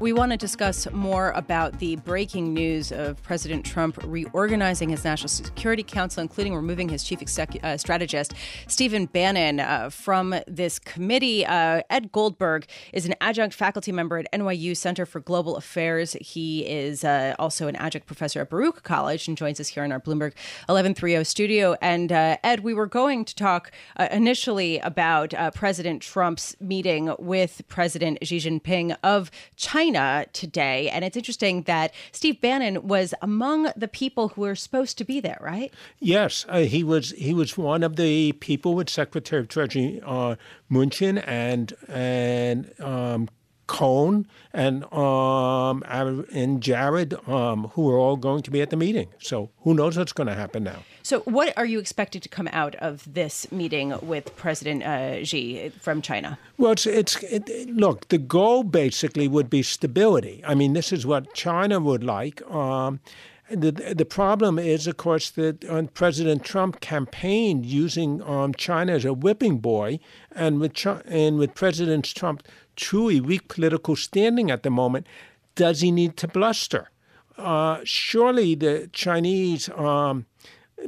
We want to discuss more about the breaking news of President Trump reorganizing his National Security Council, including removing his chief uh, strategist, Stephen Bannon, uh, from this committee. Uh, Ed Goldberg is an adjunct faculty member at NYU Center for Global Affairs. He is uh, also an adjunct professor at Baruch College and joins us here in our Bloomberg 1130 studio. And uh, Ed, we were going to talk uh, initially about President Trump's meeting with President Xi Jinping of China. China today. And it's interesting that Steve Bannon was among the people who were supposed to be there, right? Yes, uh, he was. He was one of the people with Secretary of Treasury uh, Mnuchin and and um, Cohen and um, and Jared, um, who are all going to be at the meeting. So who knows what's going to happen now? So what are you expected to come out of this meeting with President uh, Xi from China? Well, it's it's it, look. The goal basically would be stability. I mean, this is what China would like. Um, the the problem is, of course, that uh, President Trump campaigned using um, China as a whipping boy, and with Ch- and with President Trump truly weak political standing at the moment, does he need to bluster? Uh, surely the Chinese um,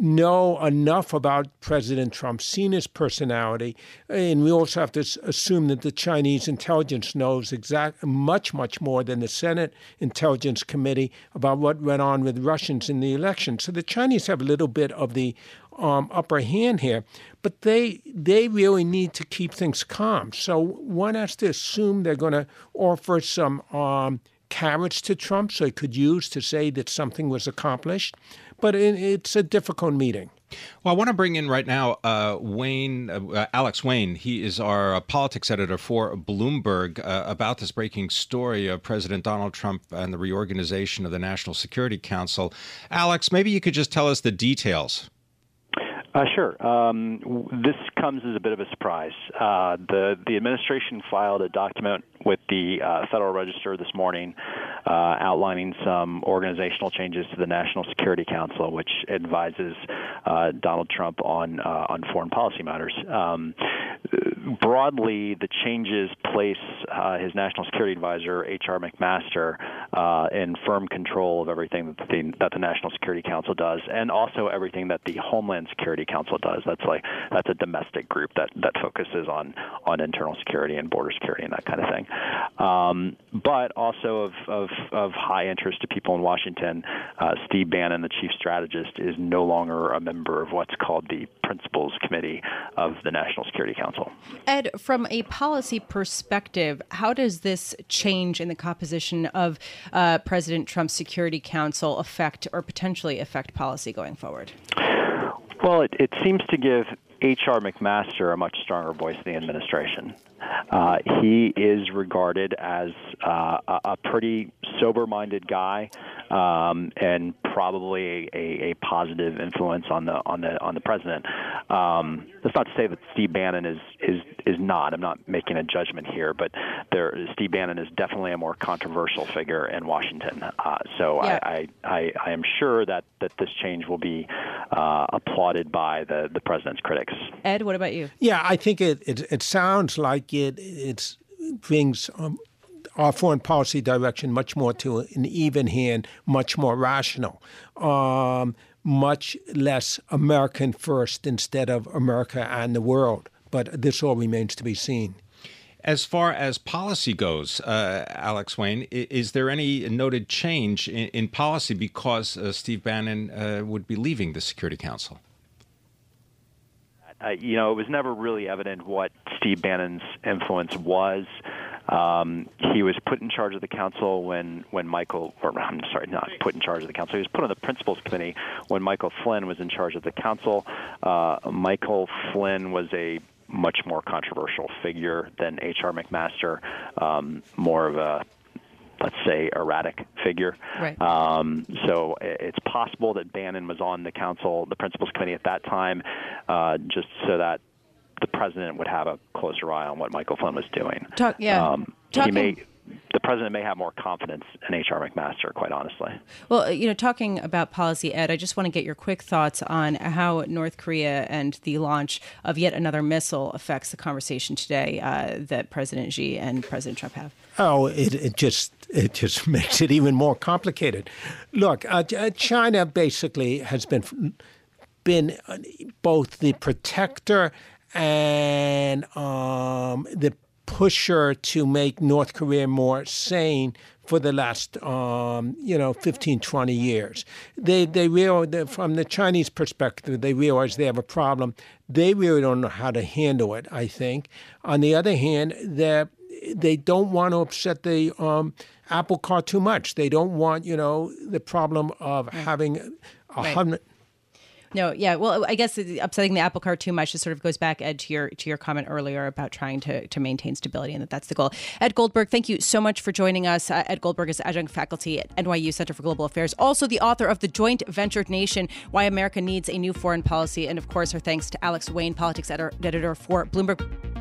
know enough about President Trump, seen his personality, and we also have to assume that the Chinese intelligence knows exact much, much more than the Senate Intelligence Committee about what went on with Russians in the election. So the Chinese have a little bit of the um, upper hand here, but they they really need to keep things calm. So one has to assume they're going to offer some um, carrots to Trump, so he could use to say that something was accomplished. But it, it's a difficult meeting. Well, I want to bring in right now uh, Wayne, uh, Alex Wayne. He is our uh, politics editor for Bloomberg uh, about this breaking story of President Donald Trump and the reorganization of the National Security Council. Alex, maybe you could just tell us the details. Uh, sure. Um, this comes as a bit of a surprise. Uh, the the administration filed a document with the uh, Federal Register this morning uh, outlining some organizational changes to the National Security Council, which advises uh, Donald Trump on uh, on foreign policy matters. Um, broadly, the changes place uh, his national security advisor, H.R. McMaster, uh, in firm control of everything that the, that the National Security Council does, and also everything that the Homeland Security Council does. That's like that's a domestic group that that focuses on on internal security and border security and that kind of thing. Um, but also of, of, of high interest to people in Washington, uh, Steve Bannon, the chief strategist, is no longer a member of what's called the Principals Committee of the National Security Council. Ed, from a policy perspective, how does this change in the composition of uh, President Trump's Security Council affect or potentially affect policy going forward? Well, it, it seems to give H.R. McMaster a much stronger voice in the administration. Uh, he is regarded as uh, a, pretty sober-minded guy um, and probably a, a, positive influence on the on the on the president. Um, that's not to say that Steve Bannon is is is not. I'm not making a judgment here, but there, Steve Bannon is definitely a more controversial figure in Washington. Uh, so yeah. I, I, I am sure that that this change will be uh, applauded by the the president's critics. Ed, what about you? Yeah, I think it it, it sounds like it it brings. Um, our foreign policy direction much more to an even hand, much more rational. Um, much less American first instead of America and the world. But this all remains to be seen. As far as policy goes, uh, Alex Wayne, is there any noted change in, in policy because uh, Steve Bannon uh, would be leaving the Security Council? Uh, you know, it was never really evident what Steve Bannon's influence was. Um, he was put in charge of the council when, when Michael, or I'm sorry, not put in charge of the council. He was put on the principals committee when Michael Flynn was in charge of the council. Uh, Michael Flynn was a much more controversial figure than H.R. McMaster, um, more of a let's say, erratic figure. Right. Um, so it's possible that Bannon was on the council, the principals committee at that time, uh, just so that the president would have a closer eye on what Michael Flynn was doing. Talk, yeah. Um, Talking, he may the president may have more confidence in H.R. McMaster, quite honestly. Well, you know, talking about policy, Ed, I just want to get your quick thoughts on how North Korea and the launch of yet another missile affects the conversation today uh, that President Xi and President Trump have. Oh, it, it just it just makes it even more complicated. Look, uh, uh China basically has been been both the protector and um, the pusher to make North Korea more sane for the last, um, you know, 15, 20 years. They, they real, from the Chinese perspective, they realize they have a problem. They really don't know how to handle it, I think. On the other hand, they they don't want to upset the um, apple cart too much. They don't want, you know, the problem of having a right. hundred no, yeah. Well, I guess upsetting the apple cart too much just sort of goes back, Ed, to your to your comment earlier about trying to to maintain stability and that that's the goal. Ed Goldberg, thank you so much for joining us. Uh, Ed Goldberg is adjunct faculty at NYU Center for Global Affairs, also the author of The Joint Ventured Nation: Why America Needs a New Foreign Policy, and of course, our thanks to Alex Wayne, politics editor, editor for Bloomberg.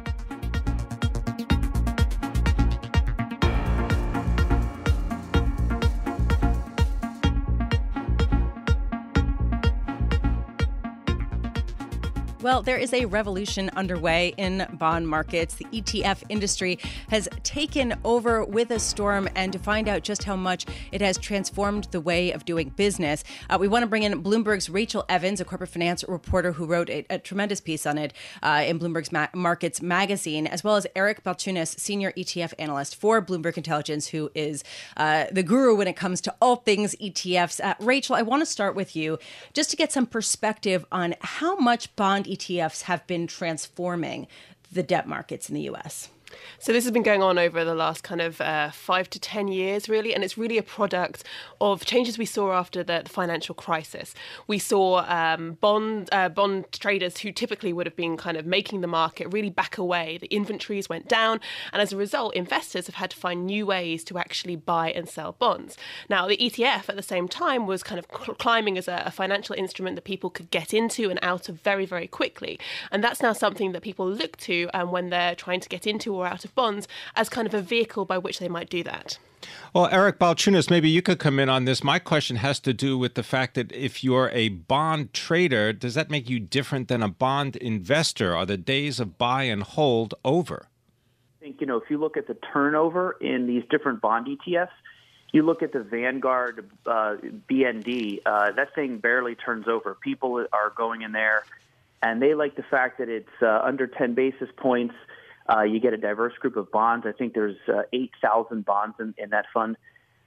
Well, there is a revolution underway in bond markets. The ETF industry has taken over with a storm, and to find out just how much it has transformed the way of doing business, uh, we want to bring in Bloomberg's Rachel Evans, a corporate finance reporter who wrote a, a tremendous piece on it uh, in Bloomberg's Ma- Markets magazine, as well as Eric Balchunas, senior ETF analyst for Bloomberg Intelligence, who is uh, the guru when it comes to all things ETFs. Uh, Rachel, I want to start with you just to get some perspective on how much bond ETFs have been transforming the debt markets in the US? So this has been going on over the last kind of uh, five to ten years, really, and it's really a product of changes we saw after the, the financial crisis. We saw um, bond uh, bond traders who typically would have been kind of making the market really back away. The inventories went down, and as a result, investors have had to find new ways to actually buy and sell bonds. Now, the ETF at the same time was kind of cl- climbing as a, a financial instrument that people could get into and out of very, very quickly, and that's now something that people look to um, when they're trying to get into or out of bonds as kind of a vehicle by which they might do that. Well, Eric Balchunas, maybe you could come in on this. My question has to do with the fact that if you're a bond trader, does that make you different than a bond investor? Are the days of buy and hold over? I think, you know, if you look at the turnover in these different bond ETFs, you look at the Vanguard uh, BND, uh, that thing barely turns over. People are going in there, and they like the fact that it's uh, under 10 basis points. Uh, you get a diverse group of bonds. I think there's uh, 8,000 bonds in, in that fund.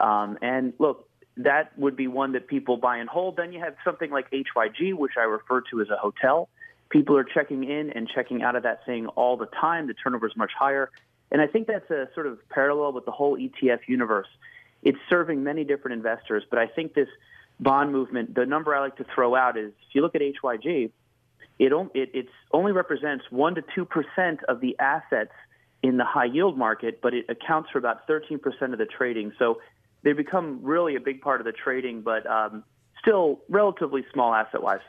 Um, and look, that would be one that people buy and hold. Then you have something like HYG, which I refer to as a hotel. People are checking in and checking out of that thing all the time. The turnover is much higher. And I think that's a sort of parallel with the whole ETF universe. It's serving many different investors, but I think this bond movement, the number I like to throw out is if you look at HYG, it, it only represents one to two percent of the assets in the high yield market, but it accounts for about 13% of the trading. So they become really a big part of the trading, but um, still relatively small asset wise.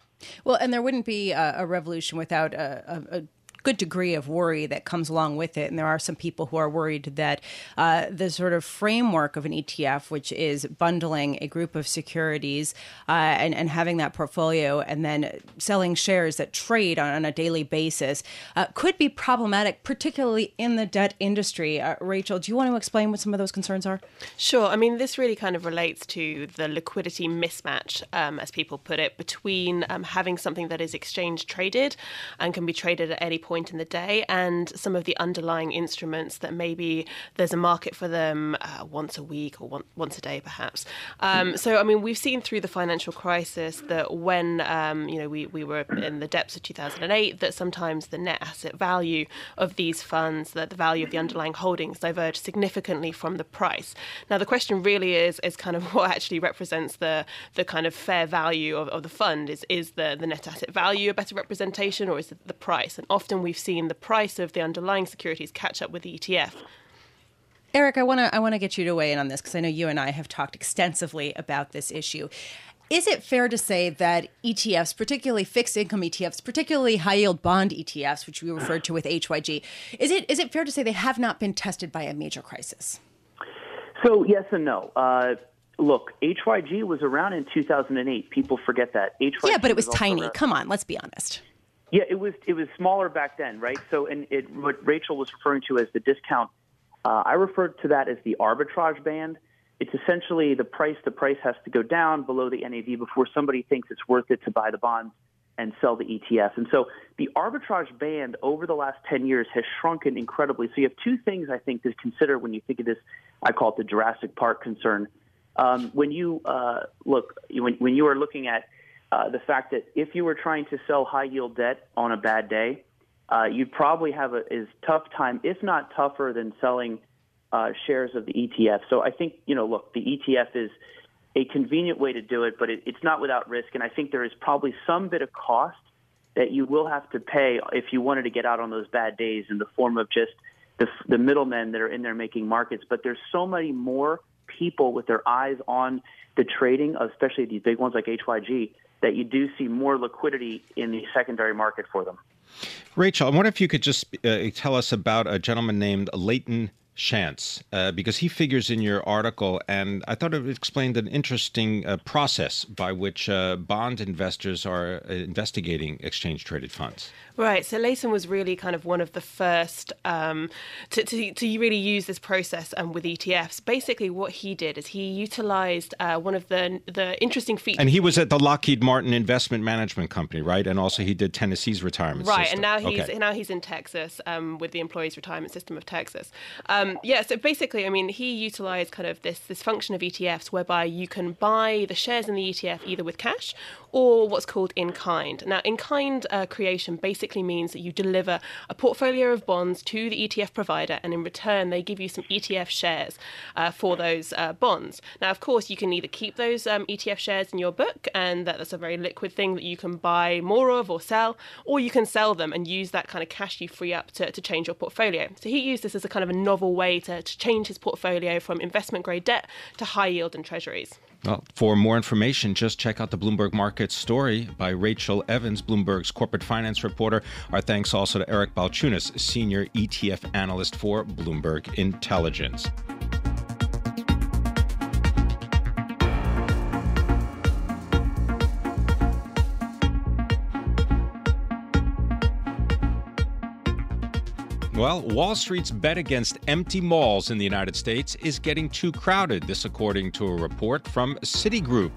Well, and there wouldn't be a, a revolution without a, a, good degree of worry that comes along with it. And there are some people who are worried that uh, the sort of framework of an ETF, which is bundling a group of securities uh, and, and having that portfolio and then selling shares that trade on, on a daily basis, uh, could be problematic, particularly in the debt industry. Uh, Rachel, do you want to explain what some of those concerns are? Sure. I mean, this really kind of relates to the liquidity mismatch, um, as people put it, between um, having something that is exchange traded and can be traded at any point point in the day and some of the underlying instruments that maybe there's a market for them uh, once a week or one, once a day, perhaps. Um, so, I mean, we've seen through the financial crisis that when, um, you know, we, we were in the depths of 2008, that sometimes the net asset value of these funds, that the value of the underlying holdings diverged significantly from the price. Now, the question really is, is kind of what actually represents the, the kind of fair value of, of the fund. Is, is the, the net asset value a better representation or is it the price? And often we've seen the price of the underlying securities catch up with the ETF. Eric, I want to I want to get you to weigh in on this because I know you and I have talked extensively about this issue. Is it fair to say that ETFs, particularly fixed income ETFs, particularly high yield bond ETFs, which we referred to with HYG, is it is it fair to say they have not been tested by a major crisis? So yes and no. Uh, look, HYG was around in 2008. People forget that. HYG yeah, but it was, was tiny. Around. Come on, let's be honest. Yeah, it was it was smaller back then, right? So, and it, what Rachel was referring to as the discount, uh, I referred to that as the arbitrage band. It's essentially the price. The price has to go down below the NAV before somebody thinks it's worth it to buy the bonds and sell the ETF. And so the arbitrage band over the last 10 years has shrunken incredibly. So you have two things I think to consider when you think of this. I call it the Jurassic Park concern. Um, when you uh, look, when, when you are looking at uh, the fact that if you were trying to sell high yield debt on a bad day, uh, you'd probably have a is tough time, if not tougher than selling uh, shares of the ETF. So I think you know, look, the ETF is a convenient way to do it, but it, it's not without risk. And I think there is probably some bit of cost that you will have to pay if you wanted to get out on those bad days in the form of just the, the middlemen that are in there making markets. But there's so many more people with their eyes on the trading, especially these big ones like HYG, that you do see more liquidity in the secondary market for them. Rachel, I wonder if you could just uh, tell us about a gentleman named Leighton Shantz, uh, because he figures in your article, and I thought it explained an interesting uh, process by which uh, bond investors are uh, investigating exchange traded funds. Right. So Leighton was really kind of one of the first um, to, to, to, really use this process um, with ETFs. Basically, what he did is he utilized uh, one of the the interesting features. And he was at the Lockheed Martin Investment Management Company, right? And also he did Tennessee's retirement system. right, system. and now he's okay. now he's in Texas um, with the Employees Retirement System of Texas. Um, Um, yeah. So basically, I mean, he utilized kind of this this function of ETFs whereby you can buy the shares in the ETF either with cash or what's called in kind. Now, in kind uh, creation basically means that you deliver a portfolio of bonds to the ETF provider, and in return, they give you some ETF shares uh, for those uh, bonds. Now, of course, you can either keep those um, ETF shares in your book, and that's a very liquid thing that you can buy more of or sell, or you can sell them and use that kind of cash you free up to, to change your portfolio. So he used this as a kind of a novel way to, to change his portfolio from investment grade debt to high yield and treasuries. Well, for more information, just check out the Bloomberg Market story by Rachel Evans, Bloomberg's corporate finance reporter. Our thanks also to Eric Balchunas, senior ETF analyst for Bloomberg Intelligence. Well, Wall Street's bet against empty malls in the United States is getting too crowded. This, according to a report from Citigroup.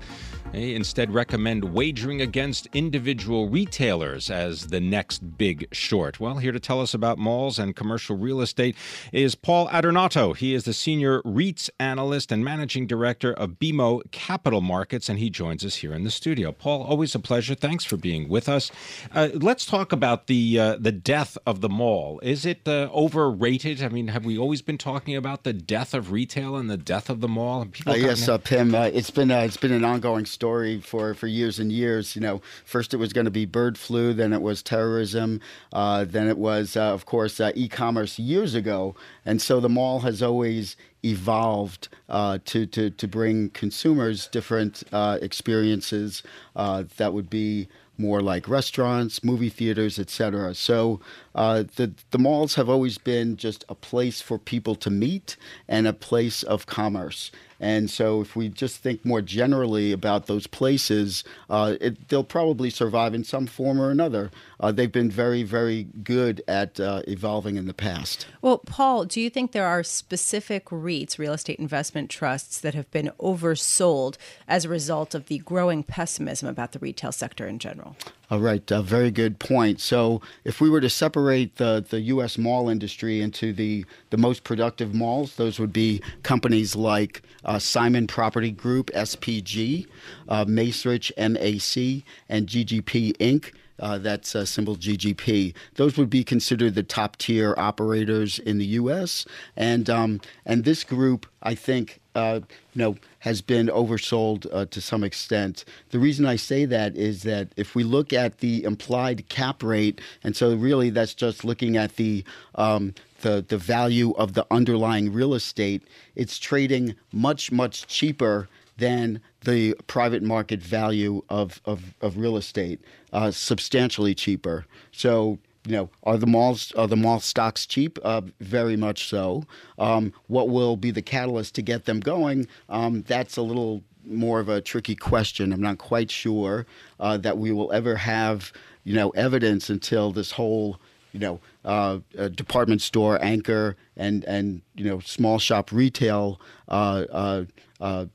They instead recommend wagering against individual retailers as the next big short. Well, here to tell us about malls and commercial real estate is Paul Adornato. He is the senior REITs analyst and managing director of BMO Capital Markets, and he joins us here in the studio. Paul, always a pleasure. Thanks for being with us. Uh, let's talk about the uh, the death of the mall. Is it uh, overrated? I mean, have we always been talking about the death of retail and the death of the mall? Uh, yes, uh, Pim. Uh, it's been it's been an ongoing story for, for years and years. You know, first it was going to be bird flu, then it was terrorism, uh, then it was, uh, of course, uh, e-commerce years ago, and so the mall has always evolved uh, to, to to bring consumers different uh, experiences uh, that would be more like restaurants, movie theaters, etc. So uh, the the malls have always been just a place for people to meet and a place of commerce. And so, if we just think more generally about those places, uh, it, they'll probably survive in some form or another. Uh, they've been very, very good at uh, evolving in the past. Well, Paul, do you think there are specific REITs, real estate investment trusts, that have been oversold as a result of the growing pessimism about the retail sector in general? All right, uh, very good point. So, if we were to separate the, the U.S. mall industry into the, the most productive malls, those would be companies like uh, Simon Property Group, SPG, uh, Macerich, MAC, and GGP Inc. Uh, that's uh, symbol GGP. Those would be considered the top tier operators in the U.S. and um, and this group, I think, uh, you know, has been oversold uh, to some extent. The reason I say that is that if we look at the implied cap rate, and so really that's just looking at the um, the the value of the underlying real estate, it's trading much much cheaper than the private market value of of, of real estate, uh, substantially cheaper. So you know, are the malls are the mall stocks cheap? Uh, very much so. Um, what will be the catalyst to get them going? Um, that's a little more of a tricky question. I'm not quite sure uh, that we will ever have you know evidence until this whole you know uh, department store anchor and and you know small shop retail uh, uh, uh,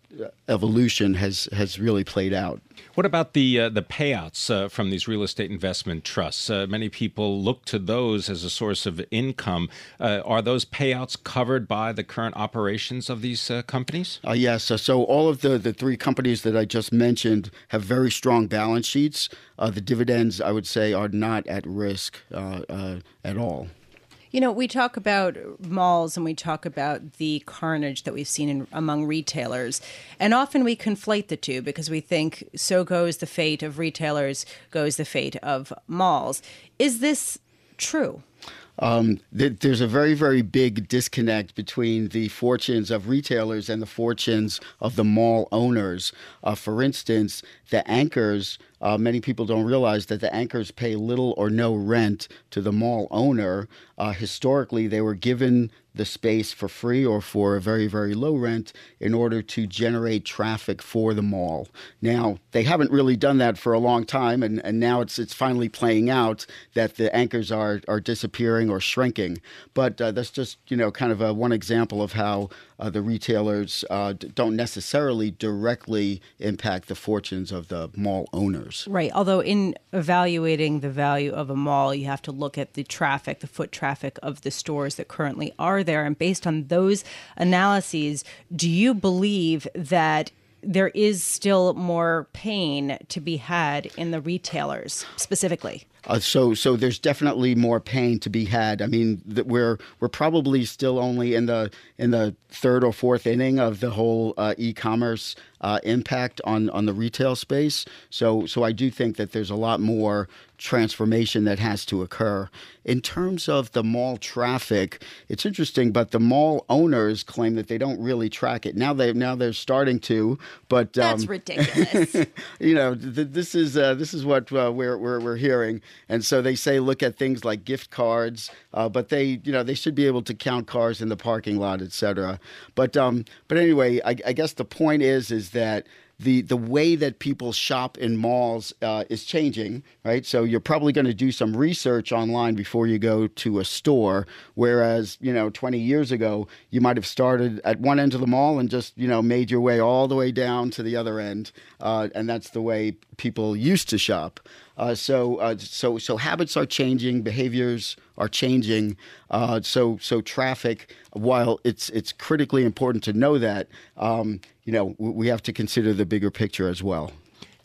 evolution has has really played out. What about the uh, the payouts uh, from these real estate investment trusts? Uh, many people look to those as a source of income. Uh, are those payouts covered by the current operations of these uh, companies? yes. so all of the the three companies that I just mentioned have very strong balance sheets. the dividends, I would say, are not at risk at all. You know, we talk about malls and we talk about the carnage that we've seen in, among retailers. And often we conflate the two because we think so goes the fate of retailers, goes the fate of malls. Is this true? Um, th- there's a very, very big disconnect between the fortunes of retailers and the fortunes of the mall owners. Uh, for instance, the anchors uh, many people don't realize that the anchors pay little or no rent to the mall owner. Uh, historically, they were given the space for free or for a very, very low rent in order to generate traffic for the mall. Now, they haven't really done that for a long time, and, and now it's, it's finally playing out that the anchors are, are disappearing or shrinking. But uh, that's just, you know, kind of a, one example of how uh, the retailers uh, don't necessarily directly impact the fortunes of the mall owners. Right. Although, in evaluating the value of a mall, you have to look at the traffic, the foot traffic of the stores that currently are there. And based on those analyses, do you believe that there is still more pain to be had in the retailers specifically? Uh, so, so there's definitely more pain to be had. I mean, we're we're probably still only in the in the third or fourth inning of the whole uh, e-commerce uh, impact on on the retail space. So, so I do think that there's a lot more transformation that has to occur. In terms of the mall traffic, it's interesting, but the mall owners claim that they don't really track it. Now they now they're starting to, but um, that's ridiculous. you know, th- this is uh, this is what uh, we're, we're we're hearing, and so they say look at things like gift cards, uh, but they you know they should be able to count cars in the parking lot, etc. But um, but anyway, I, I guess the point is is that the the way that people shop in malls uh, is changing, right? So you're probably going to do some research online before you go to a store, whereas you know 20 years ago you might have started at one end of the mall and just you know made your way all the way down to the other end, uh, and that's the way people used to shop. Uh, so, uh, so, so habits are changing, behaviors are changing. Uh, so, so traffic, while it's it's critically important to know that, um, you know, we have to consider the bigger picture as well.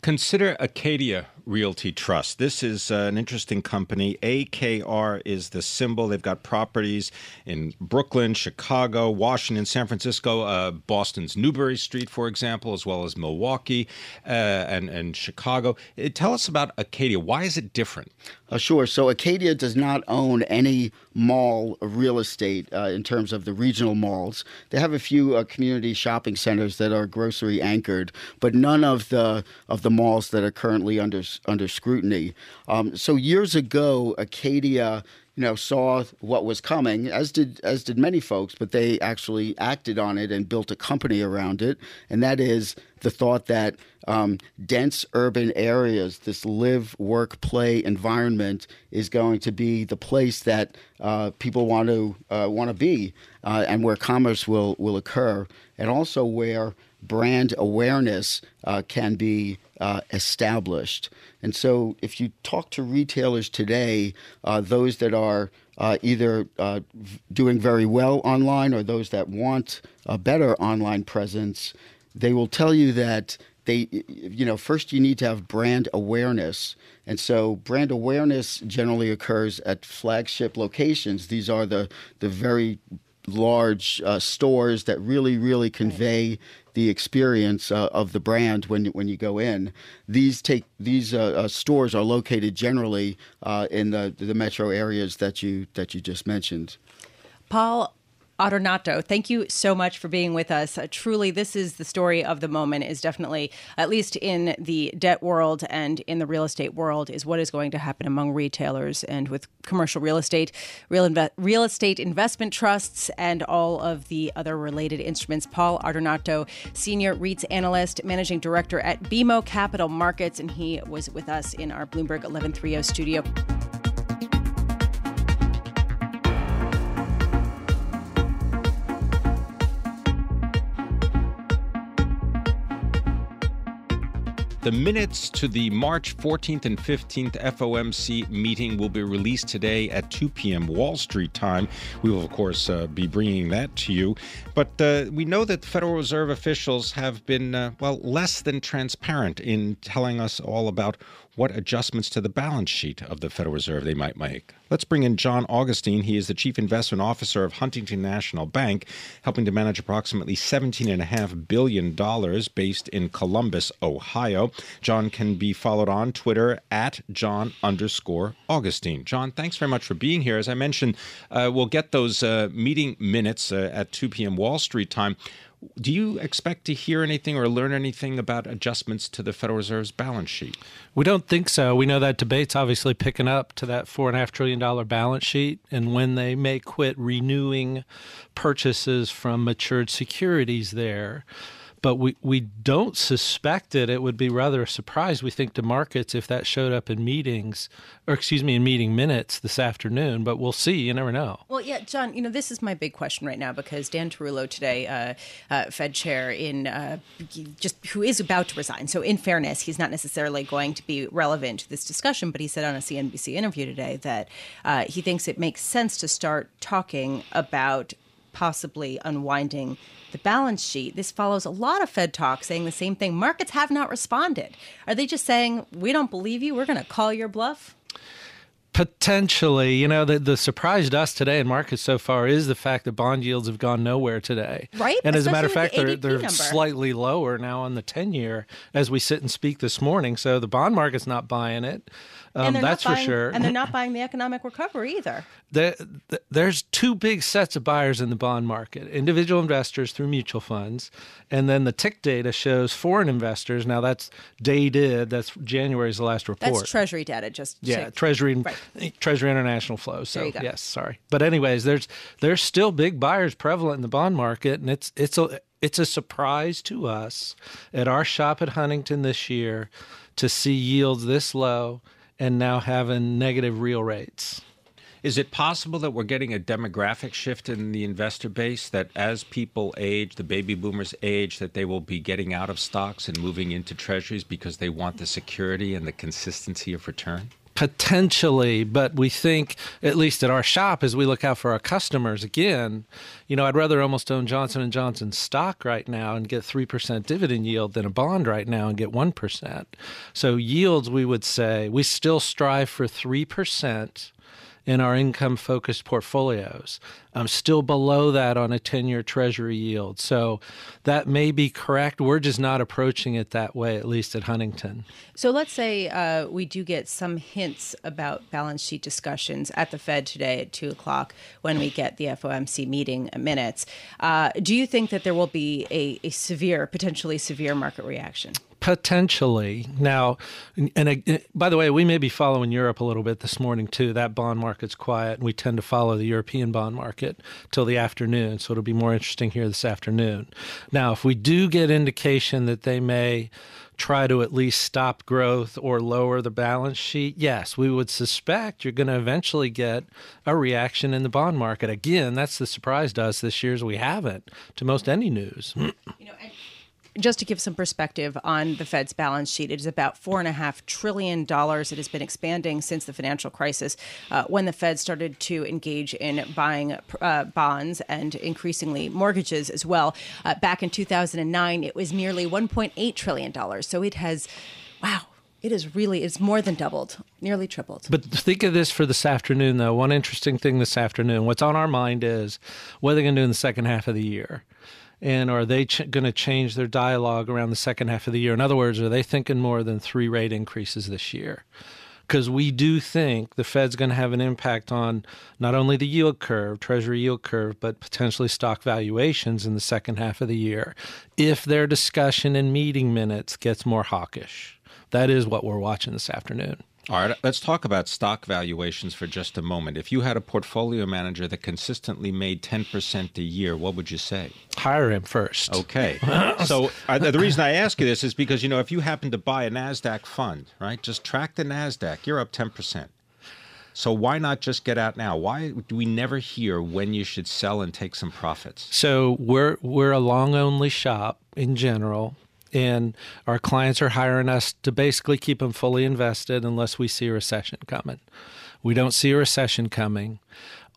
Consider Acadia Realty Trust. This is uh, an interesting company. AKR is the symbol. They've got properties in Brooklyn, Chicago, Washington, San Francisco, uh, Boston's Newbury Street, for example, as well as Milwaukee uh, and, and Chicago. Uh, tell us about Acadia. Why is it different? Uh, sure. So Acadia does not own any mall real estate uh, in terms of the regional malls. They have a few community shopping centers that are grocery anchored, but none of the of the malls that are currently under under scrutiny. Um, so years ago, Acadia you know saw what was coming as did as did many folks but they actually acted on it and built a company around it and that is the thought that um, dense urban areas this live work play environment is going to be the place that uh, people want to uh, want to be uh, and where commerce will will occur and also where brand awareness uh, can be uh, established. And so, if you talk to retailers today, uh, those that are uh, either uh, doing very well online or those that want a better online presence, they will tell you that they, you know, first you need to have brand awareness. And so, brand awareness generally occurs at flagship locations. These are the the very large uh, stores that really, really convey the experience uh, of the brand when when you go in. These take these uh, uh stores are located generally uh, in the the metro areas that you that you just mentioned. Paul Adornato, thank you so much for being with us. Uh, truly, this is the story of the moment, is definitely, at least in the debt world and in the real estate world, is what is going to happen among retailers and with commercial real estate, real, inve- real estate investment trusts, and all of the other related instruments. Paul Adornato, Senior REITs Analyst, Managing Director at BMO Capital Markets, and he was with us in our Bloomberg 1130 studio. The minutes to the March 14th and 15th FOMC meeting will be released today at 2 p.m. Wall Street time. We will, of course, uh, be bringing that to you. But uh, we know that Federal Reserve officials have been, uh, well, less than transparent in telling us all about what adjustments to the balance sheet of the Federal Reserve they might make. Let's bring in John Augustine. He is the Chief Investment Officer of Huntington National Bank, helping to manage approximately $17.5 billion based in Columbus, Ohio. John can be followed on Twitter at John underscore Augustine. John, thanks very much for being here. As I mentioned, uh, we'll get those uh, meeting minutes uh, at 2 p.m. Wall Street time. Do you expect to hear anything or learn anything about adjustments to the Federal Reserve's balance sheet? We don't think so. We know that debate's obviously picking up to that four and a half trillion dollar balance sheet, and when they may quit renewing purchases from matured securities there but we, we don't suspect it. It would be rather a surprise, we think, to markets if that showed up in meetings, or excuse me, in meeting minutes this afternoon. But we'll see. You never know. Well, yeah, John, you know, this is my big question right now because Dan Tarullo today, uh, uh, Fed chair, in uh, just who is about to resign. So, in fairness, he's not necessarily going to be relevant to this discussion, but he said on a CNBC interview today that uh, he thinks it makes sense to start talking about possibly unwinding the balance sheet. This follows a lot of Fed talk saying the same thing. Markets have not responded. Are they just saying, we don't believe you, we're going to call your bluff? Potentially, you know, the, the surprise to us today in markets so far is the fact that bond yields have gone nowhere today. Right. And as a matter of fact, the they're, they're number. slightly lower now on the 10 year as we sit and speak this morning. So the bond market's not buying it. Um, that's buying, for sure. And they're not buying the economic recovery either. There, there's two big sets of buyers in the bond market individual investors through mutual funds, and then the TIC data shows foreign investors. Now, that's dated, that's January's the last report. That's Treasury data, just yeah, to, Treasury, right. Treasury International flow. So, yes, sorry. But, anyways, there's there's still big buyers prevalent in the bond market, and it's, it's, a, it's a surprise to us at our shop at Huntington this year to see yields this low and now having negative real rates. Is it possible that we're getting a demographic shift in the investor base that as people age, the baby boomers age, that they will be getting out of stocks and moving into treasuries because they want the security and the consistency of return? Potentially but we think at least at our shop as we look out for our customers again you know i'd rather almost own johnson and johnson stock right now and get 3% dividend yield than a bond right now and get 1% so yields we would say we still strive for 3% in our income focused portfolios. I'm still below that on a 10 year treasury yield. So that may be correct. We're just not approaching it that way, at least at Huntington. So let's say uh, we do get some hints about balance sheet discussions at the Fed today at 2 o'clock when we get the FOMC meeting minutes. Uh, do you think that there will be a, a severe, potentially severe market reaction? Potentially. Now, and uh, by the way, we may be following Europe a little bit this morning too. That bond market's quiet, and we tend to follow the European bond market till the afternoon. So it'll be more interesting here this afternoon. Now, if we do get indication that they may try to at least stop growth or lower the balance sheet, yes, we would suspect you're going to eventually get a reaction in the bond market. Again, that's the surprise to us this year is we haven't to most any news. You know, and- just to give some perspective on the Fed's balance sheet, it is about four and a half trillion dollars. It has been expanding since the financial crisis, uh, when the Fed started to engage in buying uh, bonds and increasingly mortgages as well. Uh, back in 2009, it was nearly 1.8 trillion dollars. So it has, wow. It is really, it's more than doubled, nearly tripled. But think of this for this afternoon, though. One interesting thing this afternoon, what's on our mind is what are they going to do in the second half of the year? And are they ch- going to change their dialogue around the second half of the year? In other words, are they thinking more than three rate increases this year? because we do think the Fed's going to have an impact on not only the yield curve, Treasury yield curve, but potentially stock valuations in the second half of the year if their discussion in meeting minutes gets more hawkish. That is what we're watching this afternoon. All right, let's talk about stock valuations for just a moment. If you had a portfolio manager that consistently made 10% a year, what would you say? Hire him first. Okay. so uh, the reason I ask you this is because, you know, if you happen to buy a NASDAQ fund, right, just track the NASDAQ, you're up 10%. So why not just get out now? Why do we never hear when you should sell and take some profits? So we're we're a long only shop in general and our clients are hiring us to basically keep them fully invested unless we see a recession coming. We don't see a recession coming.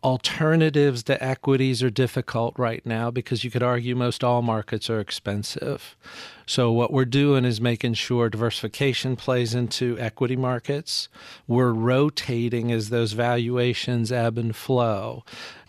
Alternatives to equities are difficult right now because you could argue most all markets are expensive. So, what we're doing is making sure diversification plays into equity markets. We're rotating as those valuations ebb and flow.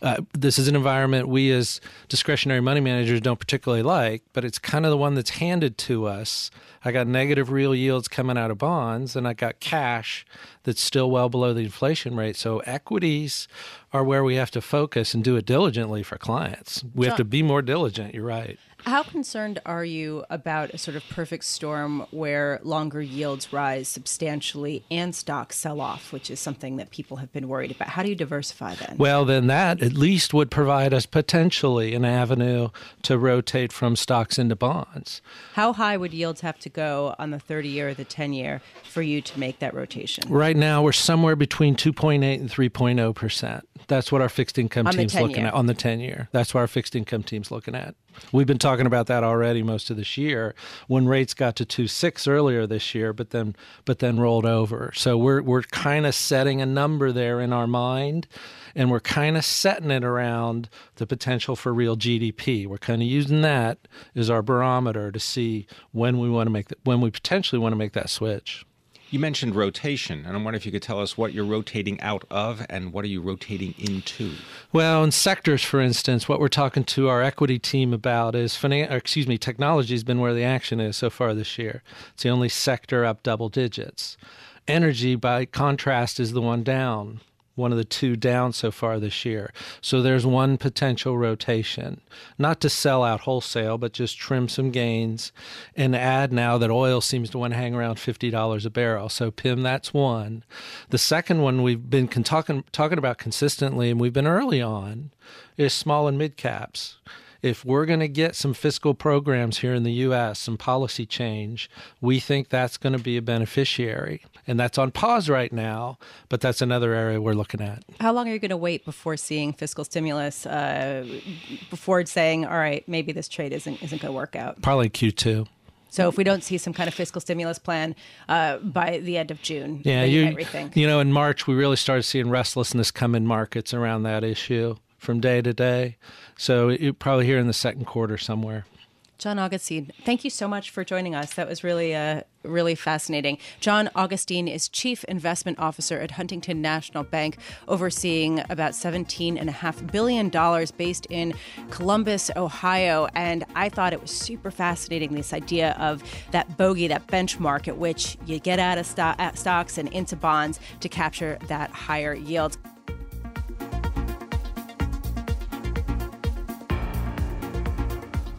Uh, this is an environment we, as discretionary money managers, don't particularly like, but it's kind of the one that's handed to us. I got negative real yields coming out of bonds, and I got cash that's still well below the inflation rate. So, equities are where we have to focus and do it diligently for clients. We have to be more diligent. You're right. How concerned are you about a sort of perfect storm where longer yields rise substantially and stocks sell off, which is something that people have been worried about? How do you diversify then? Well, then that at least would provide us potentially an avenue to rotate from stocks into bonds. How high would yields have to go on the 30 year or the 10 year for you to make that rotation? Right now, we're somewhere between 2.8 and 3.0 percent. That's what our fixed income On team's looking at on the 10 year. That's what our fixed income team's looking at. We've been talking about that already most of this year when rates got to two six earlier this year, but then but then rolled over. So we're we're kind of setting a number there in our mind and we're kind of setting it around the potential for real GDP. We're kind of using that as our barometer to see when we want to make that, when we potentially want to make that switch. You mentioned rotation, and I'm wondering if you could tell us what you're rotating out of and what are you rotating into? Well, in sectors, for instance, what we're talking to our equity team about is finance, excuse me, technology has been where the action is so far this year. It's the only sector up double digits. Energy, by contrast, is the one down, one of the two down so far this year. So there's one potential rotation, not to sell out wholesale, but just trim some gains and add now that oil seems to want to hang around $50 a barrel. So, Pim, that's one. The second one we've been con- talking, talking about consistently, and we've been early on, is small and mid caps if we're going to get some fiscal programs here in the U.S., some policy change, we think that's going to be a beneficiary. And that's on pause right now, but that's another area we're looking at. How long are you going to wait before seeing fiscal stimulus, uh, before saying, all right, maybe this trade isn't, isn't going to work out? Probably Q2. So if we don't see some kind of fiscal stimulus plan uh, by the end of June, Yeah, you, you, might rethink. you know, in March, we really started seeing restlessness come in markets around that issue from day to day. So you probably here in the second quarter somewhere. John Augustine, thank you so much for joining us. That was really, uh, really fascinating. John Augustine is Chief Investment Officer at Huntington National Bank, overseeing about $17.5 billion based in Columbus, Ohio. And I thought it was super fascinating this idea of that bogey, that benchmark at which you get out of sto- stocks and into bonds to capture that higher yield.